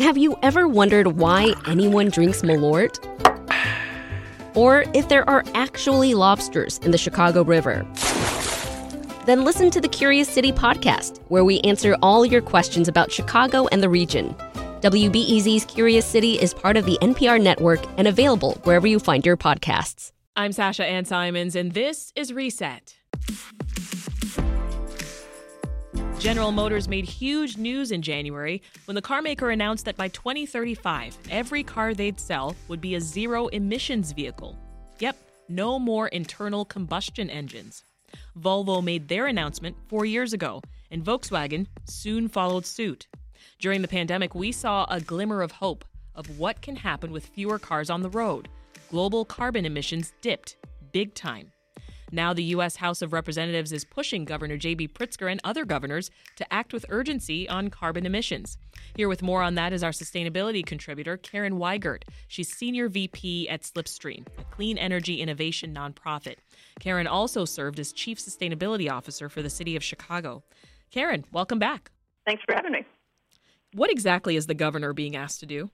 Have you ever wondered why anyone drinks Malort? Or if there are actually lobsters in the Chicago River? Then listen to the Curious City podcast, where we answer all your questions about Chicago and the region. WBEZ's Curious City is part of the NPR network and available wherever you find your podcasts. I'm Sasha Ann Simons, and this is Reset. General Motors made huge news in January when the carmaker announced that by 2035, every car they'd sell would be a zero emissions vehicle. Yep, no more internal combustion engines. Volvo made their announcement four years ago, and Volkswagen soon followed suit. During the pandemic, we saw a glimmer of hope of what can happen with fewer cars on the road. Global carbon emissions dipped big time. Now, the U.S. House of Representatives is pushing Governor J.B. Pritzker and other governors to act with urgency on carbon emissions. Here with more on that is our sustainability contributor, Karen Weigert. She's Senior VP at Slipstream, a clean energy innovation nonprofit. Karen also served as Chief Sustainability Officer for the City of Chicago. Karen, welcome back. Thanks for having me. What exactly is the governor being asked to do?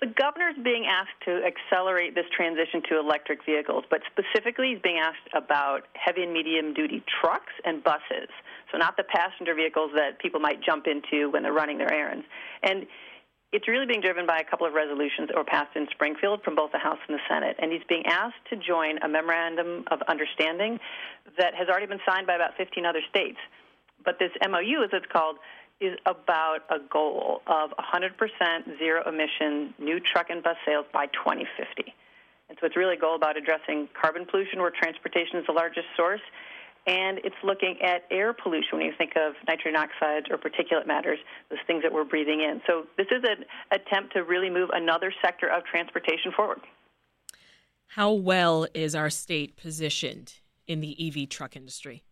The governor is being asked to accelerate this transition to electric vehicles, but specifically he's being asked about heavy and medium duty trucks and buses. So not the passenger vehicles that people might jump into when they're running their errands. And it's really being driven by a couple of resolutions that were passed in Springfield from both the House and the Senate. And he's being asked to join a memorandum of understanding that has already been signed by about 15 other states. But this MOU, as it's called, is about a goal of 100% zero emission new truck and bus sales by 2050. And so it's really a goal about addressing carbon pollution where transportation is the largest source. And it's looking at air pollution when you think of nitrogen oxides or particulate matters, those things that we're breathing in. So this is an attempt to really move another sector of transportation forward. How well is our state positioned in the EV truck industry?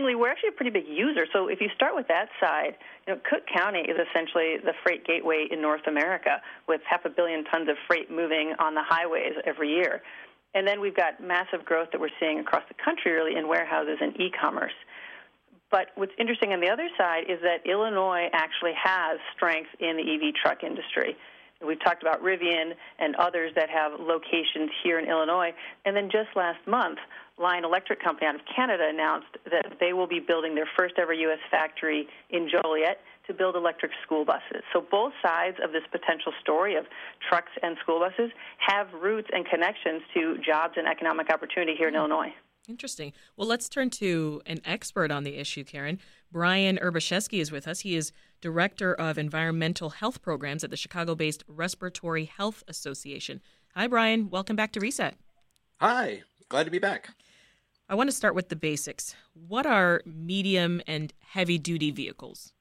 Interestingly, we're actually a pretty big user. So if you start with that side, you know, Cook County is essentially the freight gateway in North America, with half a billion tons of freight moving on the highways every year. And then we've got massive growth that we're seeing across the country, really, in warehouses and e-commerce. But what's interesting on the other side is that Illinois actually has strength in the EV truck industry. We've talked about Rivian and others that have locations here in Illinois. And then just last month, Lion Electric Company out of Canada announced that they will be building their first ever U.S. factory in Joliet to build electric school buses. So both sides of this potential story of trucks and school buses have roots and connections to jobs and economic opportunity here in mm-hmm. Illinois. Interesting. Well, let's turn to an expert on the issue, Karen. Brian Urbaszewski is with us. He is Director of Environmental Health Programs at the Chicago based Respiratory Health Association. Hi, Brian. Welcome back to Reset. Hi. Glad to be back. I want to start with the basics. What are medium and heavy duty vehicles?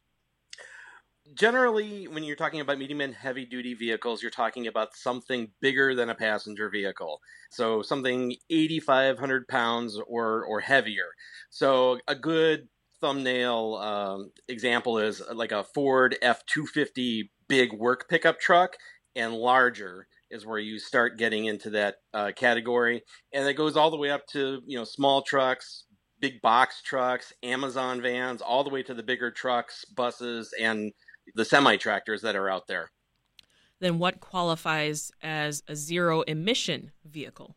Generally, when you're talking about medium and heavy duty vehicles, you're talking about something bigger than a passenger vehicle. So something 8,500 pounds or, or heavier. So a good thumbnail um, example is like a Ford F 250 big work pickup truck and larger is where you start getting into that uh, category, and it goes all the way up to you know small trucks, big box trucks, Amazon vans, all the way to the bigger trucks, buses, and the semi tractors that are out there. Then what qualifies as a zero emission vehicle?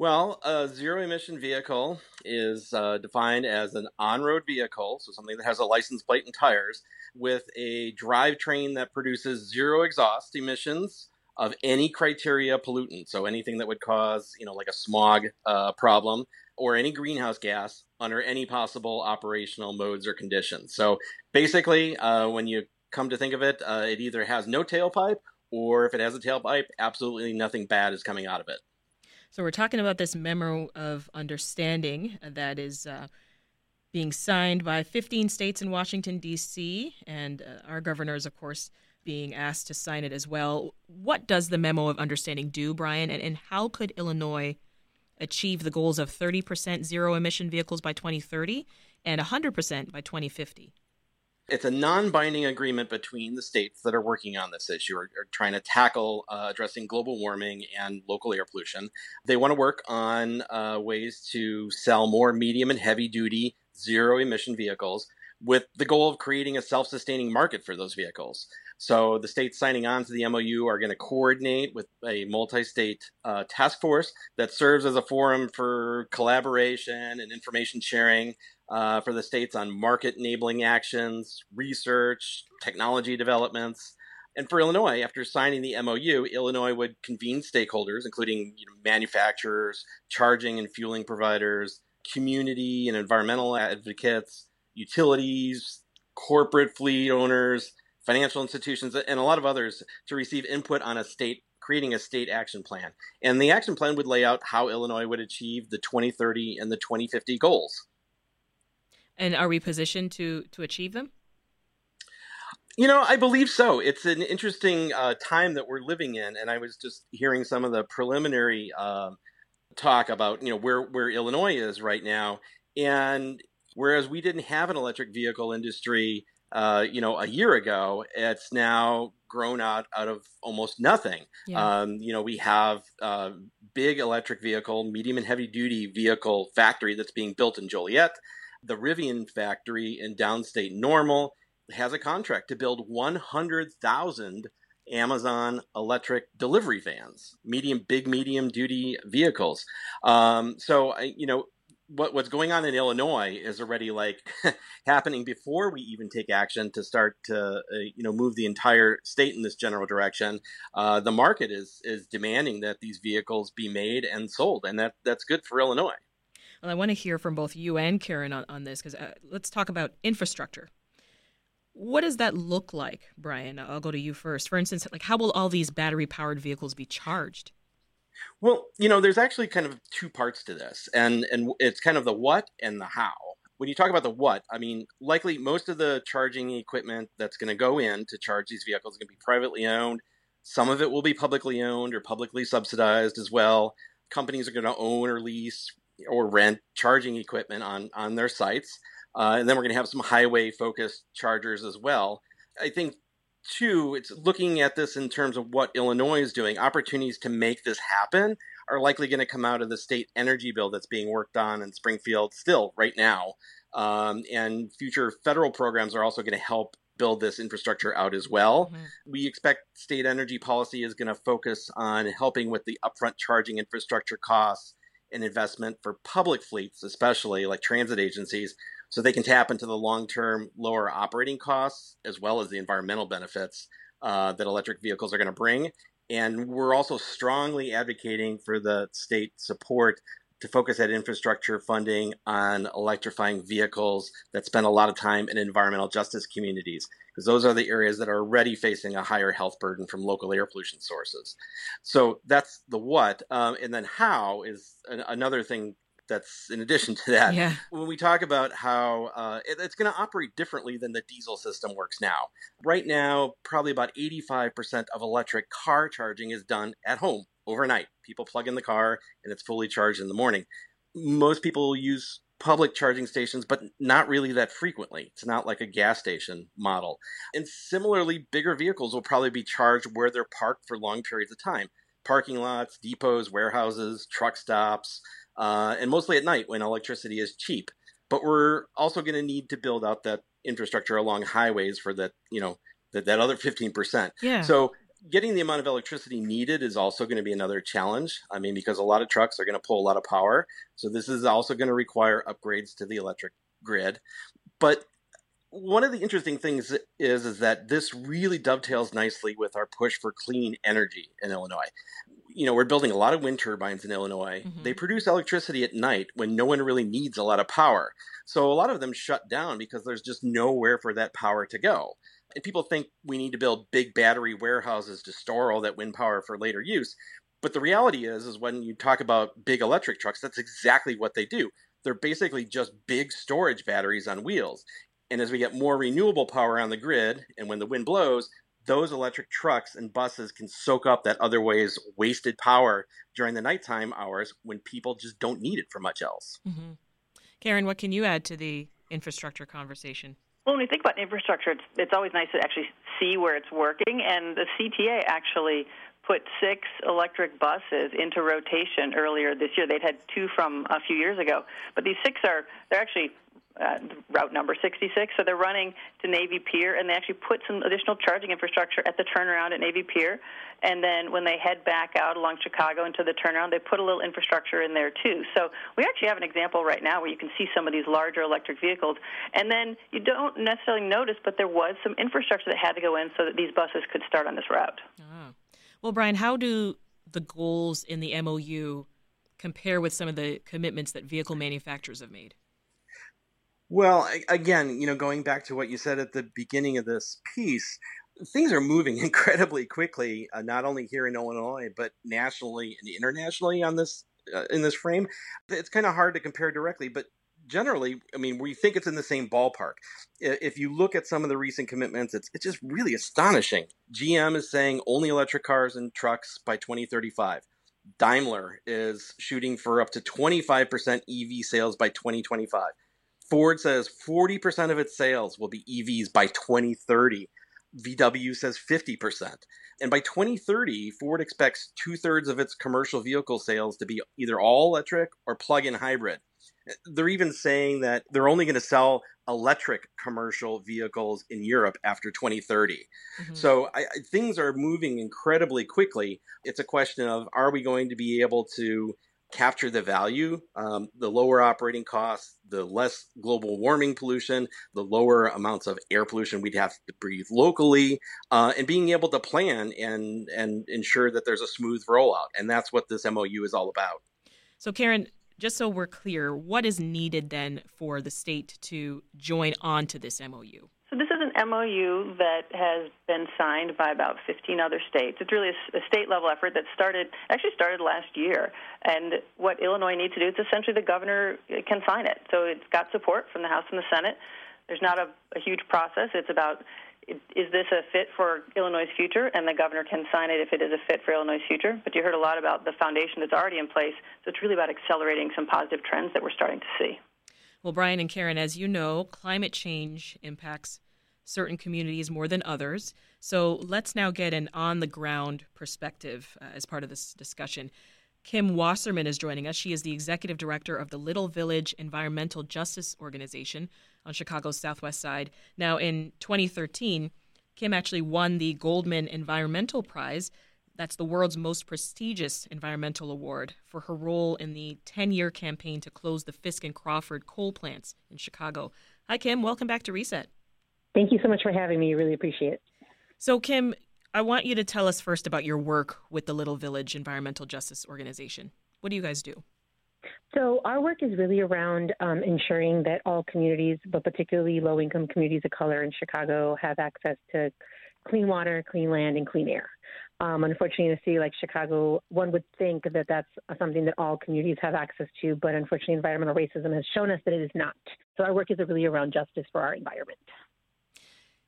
Well, a zero emission vehicle is uh, defined as an on road vehicle, so something that has a license plate and tires, with a drivetrain that produces zero exhaust emissions of any criteria pollutant, so anything that would cause, you know, like a smog uh, problem or any greenhouse gas under any possible operational modes or conditions. So basically, uh, when you come to think of it, uh, it either has no tailpipe or if it has a tailpipe, absolutely nothing bad is coming out of it. So we're talking about this memo of understanding that is uh, being signed by 15 states in Washington, D.C., and uh, our is, of course, being asked to sign it as well. What does the memo of understanding do, Brian, and, and how could Illinois achieve the goals of 30% zero emission vehicles by 2030 and 100% by 2050? It's a non binding agreement between the states that are working on this issue or, or trying to tackle uh, addressing global warming and local air pollution. They want to work on uh, ways to sell more medium and heavy duty zero emission vehicles with the goal of creating a self sustaining market for those vehicles. So the states signing on to the MOU are going to coordinate with a multi-state uh, task force that serves as a forum for collaboration and information sharing uh, for the states on market enabling actions, research, technology developments. And for Illinois, after signing the MOU, Illinois would convene stakeholders, including you know, manufacturers, charging and fueling providers, community and environmental advocates, utilities, corporate fleet owners, financial institutions, and a lot of others to receive input on a state creating a state action plan. And the action plan would lay out how Illinois would achieve the 2030 and the 2050 goals. And are we positioned to to achieve them? You know, I believe so. It's an interesting uh, time that we're living in, and I was just hearing some of the preliminary uh, talk about you know where where Illinois is right now, and whereas we didn't have an electric vehicle industry, uh, you know, a year ago, it's now grown out out of almost nothing. Yeah. Um, you know, we have a big electric vehicle, medium and heavy duty vehicle factory that's being built in Joliet. The Rivian factory in downstate Normal has a contract to build 100,000 Amazon electric delivery vans, medium, big, medium duty vehicles. Um, so, you know, what, what's going on in Illinois is already like happening before we even take action to start to uh, you know move the entire state in this general direction. Uh, the market is is demanding that these vehicles be made and sold, and that that's good for Illinois. Well, I want to hear from both you and Karen on, on this because uh, let's talk about infrastructure. What does that look like, Brian? I'll go to you first. For instance, like how will all these battery powered vehicles be charged? Well, you know, there's actually kind of two parts to this, and and it's kind of the what and the how. When you talk about the what, I mean, likely most of the charging equipment that's going to go in to charge these vehicles is going to be privately owned. Some of it will be publicly owned or publicly subsidized as well. Companies are going to own or lease or rent charging equipment on on their sites, uh, and then we're going to have some highway focused chargers as well. I think too, it's looking at this in terms of what Illinois is doing. Opportunities to make this happen are likely going to come out of the state energy bill that's being worked on in Springfield still right now. Um, and future federal programs are also going to help build this infrastructure out as well. Mm-hmm. We expect state energy policy is going to focus on helping with the upfront charging infrastructure costs and investment for public fleets, especially like transit agencies, so they can tap into the long term lower operating costs as well as the environmental benefits uh, that electric vehicles are going to bring. And we're also strongly advocating for the state support to focus that infrastructure funding on electrifying vehicles that spend a lot of time in environmental justice communities, because those are the areas that are already facing a higher health burden from local air pollution sources. So that's the what. Um, and then how is an, another thing that's in addition to that. Yeah. When we talk about how uh, it, it's going to operate differently than the diesel system works now. Right now, probably about 85% of electric car charging is done at home overnight. People plug in the car and it's fully charged in the morning. Most people use public charging stations, but not really that frequently. It's not like a gas station model. And similarly, bigger vehicles will probably be charged where they're parked for long periods of time parking lots, depots, warehouses, truck stops, uh, and mostly at night when electricity is cheap. But we're also going to need to build out that infrastructure along highways for that, you know, that, that other 15%. Yeah. So getting the amount of electricity needed is also going to be another challenge. I mean, because a lot of trucks are going to pull a lot of power. So this is also going to require upgrades to the electric grid. But one of the interesting things is is that this really dovetails nicely with our push for clean energy in Illinois. You know, we're building a lot of wind turbines in Illinois. Mm-hmm. They produce electricity at night when no one really needs a lot of power. So a lot of them shut down because there's just nowhere for that power to go. And people think we need to build big battery warehouses to store all that wind power for later use. But the reality is is when you talk about big electric trucks, that's exactly what they do. They're basically just big storage batteries on wheels. And as we get more renewable power on the grid, and when the wind blows, those electric trucks and buses can soak up that otherwise wasted power during the nighttime hours when people just don't need it for much else. Mm-hmm. Karen, what can you add to the infrastructure conversation? Well, when we think about infrastructure, it's, it's always nice to actually see where it's working. And the CTA actually put six electric buses into rotation earlier this year. They'd had two from a few years ago, but these six are they're actually uh, route number 66. So they're running to Navy Pier, and they actually put some additional charging infrastructure at the turnaround at Navy Pier. And then when they head back out along Chicago into the turnaround, they put a little infrastructure in there too. So we actually have an example right now where you can see some of these larger electric vehicles. And then you don't necessarily notice, but there was some infrastructure that had to go in so that these buses could start on this route. Ah. Well, Brian, how do the goals in the MOU compare with some of the commitments that vehicle manufacturers have made? Well, again, you know, going back to what you said at the beginning of this piece, things are moving incredibly quickly, uh, not only here in Illinois, but nationally and internationally on this uh, in this frame. It's kind of hard to compare directly, but generally, I mean, we think it's in the same ballpark. If you look at some of the recent commitments, it's it's just really astonishing. GM is saying only electric cars and trucks by 2035. Daimler is shooting for up to 25% EV sales by 2025. Ford says 40% of its sales will be EVs by 2030. VW says 50%. And by 2030, Ford expects two thirds of its commercial vehicle sales to be either all electric or plug in hybrid. They're even saying that they're only going to sell electric commercial vehicles in Europe after 2030. Mm-hmm. So I, things are moving incredibly quickly. It's a question of are we going to be able to capture the value, um, the lower operating costs, the less global warming pollution, the lower amounts of air pollution we'd have to breathe locally, uh, and being able to plan and and ensure that there's a smooth rollout. And that's what this MOU is all about. So, Karen, just so we're clear, what is needed then for the state to join on to this MOU? So this is an MOU that has been signed by about 15 other states. It's really a, a state level effort that started actually started last year. And what Illinois needs to do is essentially the governor uh, can sign it. So it's got support from the House and the Senate. There's not a, a huge process. It's about is this a fit for Illinois' future? And the governor can sign it if it is a fit for Illinois' future. But you heard a lot about the foundation that's already in place. So it's really about accelerating some positive trends that we're starting to see. Well, Brian and Karen, as you know, climate change impacts certain communities more than others. So let's now get an on the ground perspective uh, as part of this discussion. Kim Wasserman is joining us. She is the executive director of the Little Village Environmental Justice Organization on Chicago's southwest side. Now, in 2013, Kim actually won the Goldman Environmental Prize. That's the world's most prestigious environmental award for her role in the 10 year campaign to close the Fisk and Crawford coal plants in Chicago. Hi, Kim. Welcome back to Reset. Thank you so much for having me. I really appreciate it. So, Kim, I want you to tell us first about your work with the Little Village Environmental Justice Organization. What do you guys do? So, our work is really around um, ensuring that all communities, but particularly low income communities of color in Chicago, have access to clean water, clean land, and clean air. Um, unfortunately, in a city like Chicago, one would think that that's something that all communities have access to, but unfortunately, environmental racism has shown us that it is not. So, our work is really around justice for our environment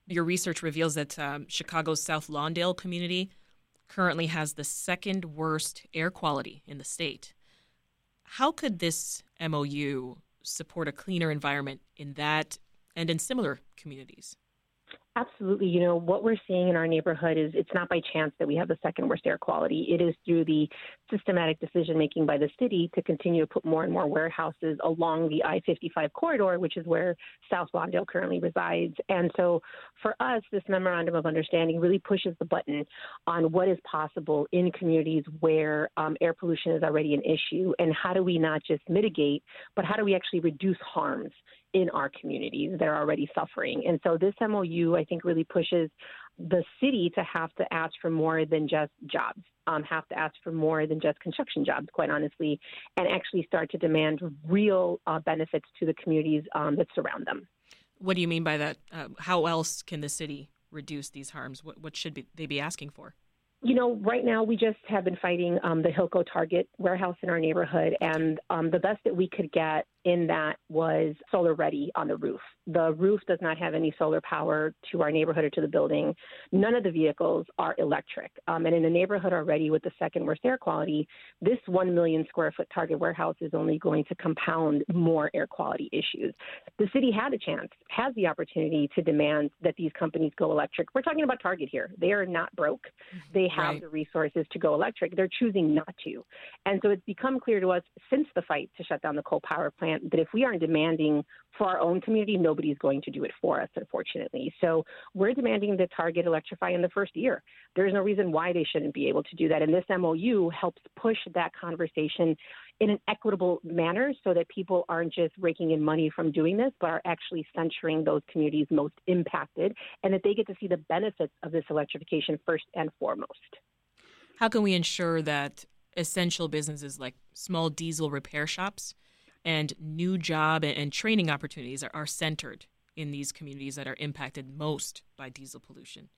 your research reveals that um, Chicago's South Lawndale community currently has the second worst air quality in the state. How could this MOU support a cleaner environment in that and in similar communities? Absolutely. You know, what we're seeing in our neighborhood is it's not by chance that we have the second worst air quality. It is through the systematic decision making by the city to continue to put more and more warehouses along the I 55 corridor, which is where South Lawndale currently resides. And so for us, this memorandum of understanding really pushes the button on what is possible in communities where um, air pollution is already an issue and how do we not just mitigate, but how do we actually reduce harms in our communities that are already suffering. And so this MOU, I think, really pushes the city to have to ask for more than just jobs, um, have to ask for more than just construction jobs, quite honestly, and actually start to demand real uh, benefits to the communities um, that surround them. What do you mean by that? Uh, how else can the city reduce these harms? What, what should be, they be asking for? You know, right now we just have been fighting um, the Hilco Target warehouse in our neighborhood, and um, the best that we could get in that was solar ready on the roof. The roof does not have any solar power to our neighborhood or to the building. None of the vehicles are electric. Um, and in a neighborhood already with the second worst air quality, this 1 million square foot Target warehouse is only going to compound more air quality issues. The city had a chance, has the opportunity to demand that these companies go electric. We're talking about Target here. They are not broke. They have right. the resources to go electric. They're choosing not to. And so it's become clear to us since the fight to shut down the coal power plant understand that if we aren't demanding for our own community, nobody's going to do it for us, unfortunately. So we're demanding that Target electrify in the first year. There's no reason why they shouldn't be able to do that. And this MOU helps push that conversation in an equitable manner so that people aren't just raking in money from doing this, but are actually centering those communities most impacted and that they get to see the benefits of this electrification first and foremost. How can we ensure that essential businesses like small diesel repair shops and new job and training opportunities are, are centered in these communities that are impacted most by diesel pollution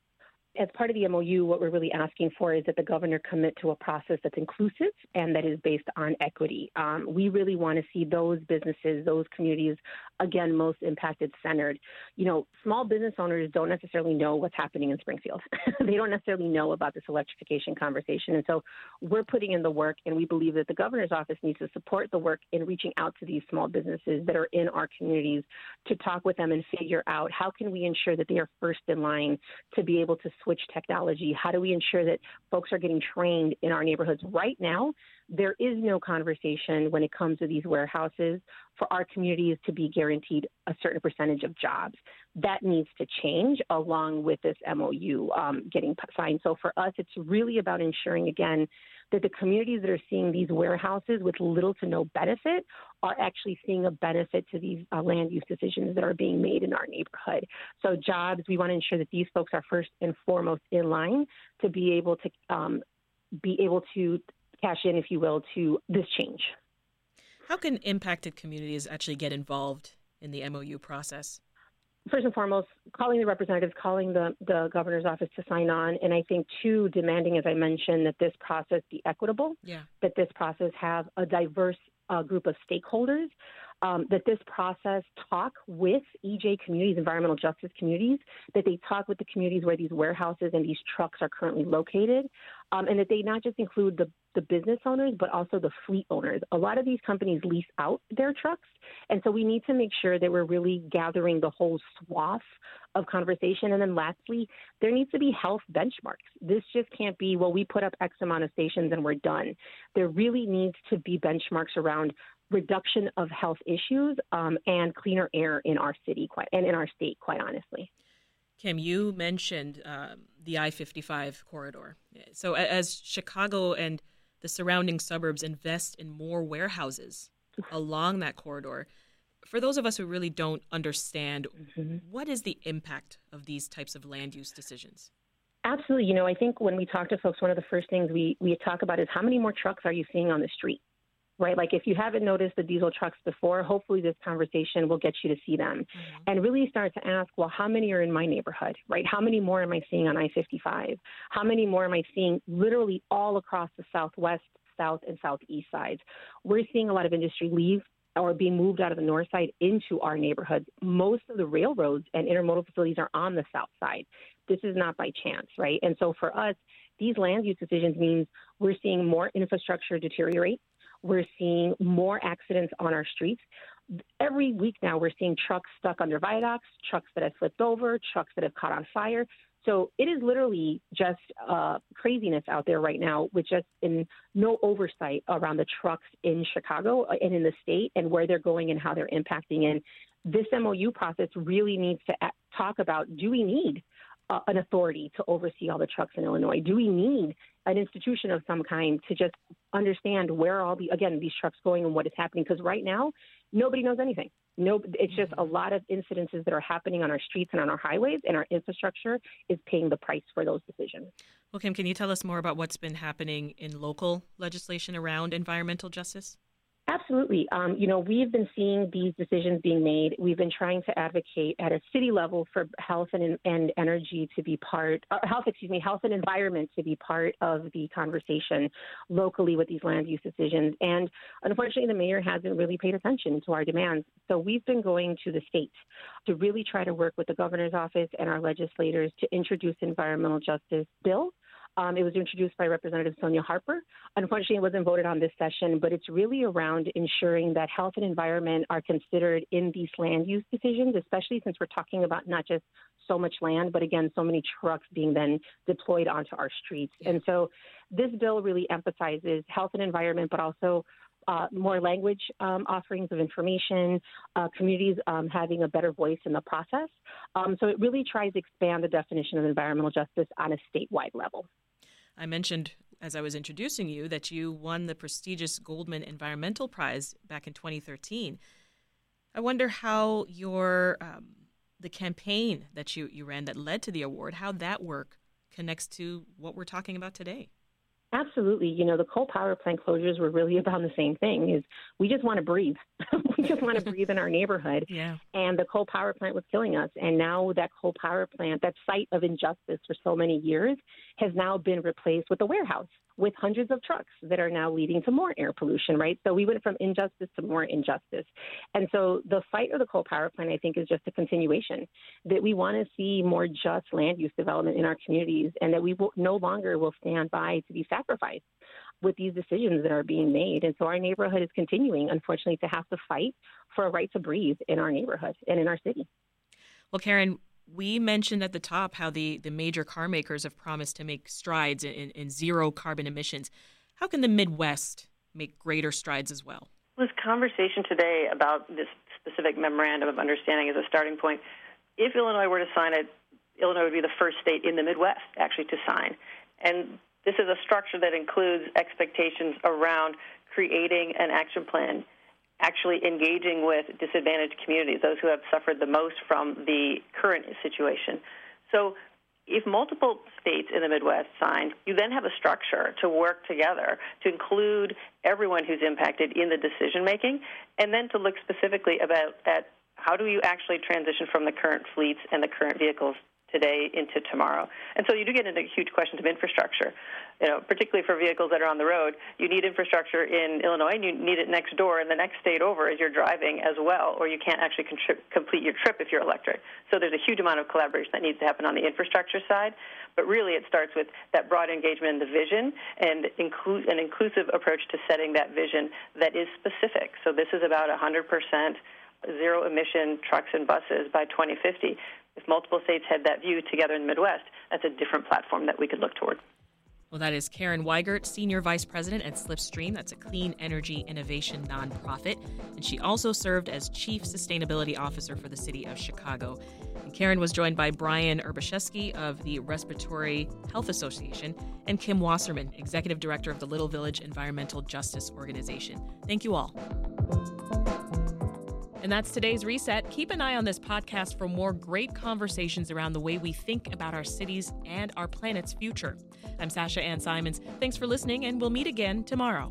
as part of the MOU, what we're really asking for is that the governor commit to a process that's inclusive and that is based on equity. Um, we really want to see those businesses, those communities, again, most impacted centered. You know, small business owners don't necessarily know what's happening in Springfield. they don't necessarily know about this electrification conversation. And so we're putting in the work, and we believe that the governor's office needs to support the work in reaching out to these small businesses that are in our communities to talk with them and figure out how can we ensure that they are first in line to be able to switch technology? How do we ensure that folks are getting trained in our neighborhoods? Right now, there is no conversation when it comes to these warehouses for our communities to be guaranteed a certain percentage of jobs. That needs to change along with this MOU um, getting signed. So for us, it's really about ensuring, again, that the communities that are seeing these warehouses with little to no benefit are actually seeing a benefit to these uh, land use decisions that are being made in our neighborhood. So, jobs, we want to ensure that these folks are first and foremost in line to be able to um, be able to cash in, if you will, to this change. How can impacted communities actually get involved in the MOU process? First and foremost, calling the representatives, calling the, the governor's office to sign on, and I think two, demanding, as I mentioned, that this process be equitable, yeah. that this process have a diverse uh, group of stakeholders, um, that this process talk with EJ communities, environmental justice communities, that they talk with the communities where these warehouses and these trucks are currently located, um, and that they not just include the, the business owners, but also the fleet owners. A lot of these companies lease out their trucks, and so we need to make sure that we're really gathering the whole swath of conversation. And then lastly, there needs to be health benchmarks. This just can't be, well, we put up X amount of stations and we're done. There really needs to be benchmarks around reduction of health issues um, and cleaner air in our city quite, and in our state, quite honestly. Kim, you mentioned um, the I 55 corridor. So, as Chicago and the surrounding suburbs invest in more warehouses along that corridor, for those of us who really don't understand, mm-hmm. what is the impact of these types of land use decisions? Absolutely. You know, I think when we talk to folks, one of the first things we, we talk about is how many more trucks are you seeing on the street? Right? Like if you haven't noticed the diesel trucks before, hopefully this conversation will get you to see them mm-hmm. and really start to ask, well, how many are in my neighborhood, right? How many more am I seeing on I 55? How many more am I seeing literally all across the southwest, south, and southeast sides? We're seeing a lot of industry leave or being moved out of the north side into our neighborhoods. Most of the railroads and intermodal facilities are on the south side. This is not by chance, right? And so for us, these land use decisions means we're seeing more infrastructure deteriorate we're seeing more accidents on our streets. Every week now, we're seeing trucks stuck under viaducts, trucks that have flipped over, trucks that have caught on fire. So it is literally just uh, craziness out there right now, with just in no oversight around the trucks in Chicago and in the state and where they're going and how they're impacting. And this MOU process really needs to talk about: Do we need uh, an authority to oversee all the trucks in Illinois? Do we need an institution of some kind to just understand where all the again these trucks going and what is happening? Because right now nobody knows anything. No, it's just a lot of incidences that are happening on our streets and on our highways, and our infrastructure is paying the price for those decisions. Well, Kim, can you tell us more about what's been happening in local legislation around environmental justice? Absolutely. Um, you know, we've been seeing these decisions being made. We've been trying to advocate at a city level for health and, and energy to be part, uh, health, excuse me, health and environment to be part of the conversation locally with these land use decisions. And unfortunately, the mayor hasn't really paid attention to our demands. So we've been going to the state to really try to work with the governor's office and our legislators to introduce environmental justice bill um, it was introduced by Representative Sonya Harper. Unfortunately, it wasn't voted on this session, but it's really around ensuring that health and environment are considered in these land use decisions, especially since we're talking about not just so much land, but again, so many trucks being then deployed onto our streets. And so this bill really emphasizes health and environment, but also uh, more language um, offerings of information, uh, communities um, having a better voice in the process. Um, so it really tries to expand the definition of environmental justice on a statewide level. I mentioned as I was introducing you that you won the prestigious Goldman Environmental Prize back in 2013. I wonder how your um, the campaign that you, you ran that led to the award, how that work connects to what we're talking about today. Absolutely. You know, the coal power plant closures were really about the same thing is we just want to breathe. we just want to breathe in our neighborhood. Yeah. And the coal power plant was killing us. And now that coal power plant, that site of injustice for so many years, has now been replaced with a warehouse with hundreds of trucks that are now leading to more air pollution, right? So we went from injustice to more injustice. And so the fight of the coal power plant, I think, is just a continuation that we want to see more just land use development in our communities and that we will, no longer will stand by to be sacrificed with these decisions that are being made. And so our neighborhood is continuing, unfortunately, to have to fight for a right to breathe in our neighborhood and in our city. Well, Karen, we mentioned at the top how the, the major car makers have promised to make strides in, in zero carbon emissions. How can the Midwest make greater strides as well? This conversation today about this specific memorandum of understanding as a starting point. If Illinois were to sign it, Illinois would be the first state in the Midwest actually to sign. And this is a structure that includes expectations around creating an action plan actually engaging with disadvantaged communities, those who have suffered the most from the current situation. So, if multiple states in the Midwest sign, you then have a structure to work together to include everyone who's impacted in the decision making, and then to look specifically about at how do you actually transition from the current fleets and the current vehicles today into tomorrow. And so you do get into huge questions of infrastructure. You know, particularly for vehicles that are on the road, you need infrastructure in Illinois, and you need it next door in the next state over as you're driving as well, or you can't actually contrib- complete your trip if you're electric. So there's a huge amount of collaboration that needs to happen on the infrastructure side. But really, it starts with that broad engagement in the vision and inclu- an inclusive approach to setting that vision that is specific. So this is about 100% zero emission trucks and buses by 2050 if multiple states had that view together in the Midwest, that's a different platform that we could look toward. Well, that is Karen Weigert, Senior Vice President at Slipstream. That's a clean energy innovation nonprofit. And she also served as Chief Sustainability Officer for the City of Chicago. And Karen was joined by Brian Urbaszewski of the Respiratory Health Association and Kim Wasserman, Executive Director of the Little Village Environmental Justice Organization. Thank you all. And that's today's reset. Keep an eye on this podcast for more great conversations around the way we think about our cities and our planet's future. I'm Sasha Ann Simons. Thanks for listening, and we'll meet again tomorrow.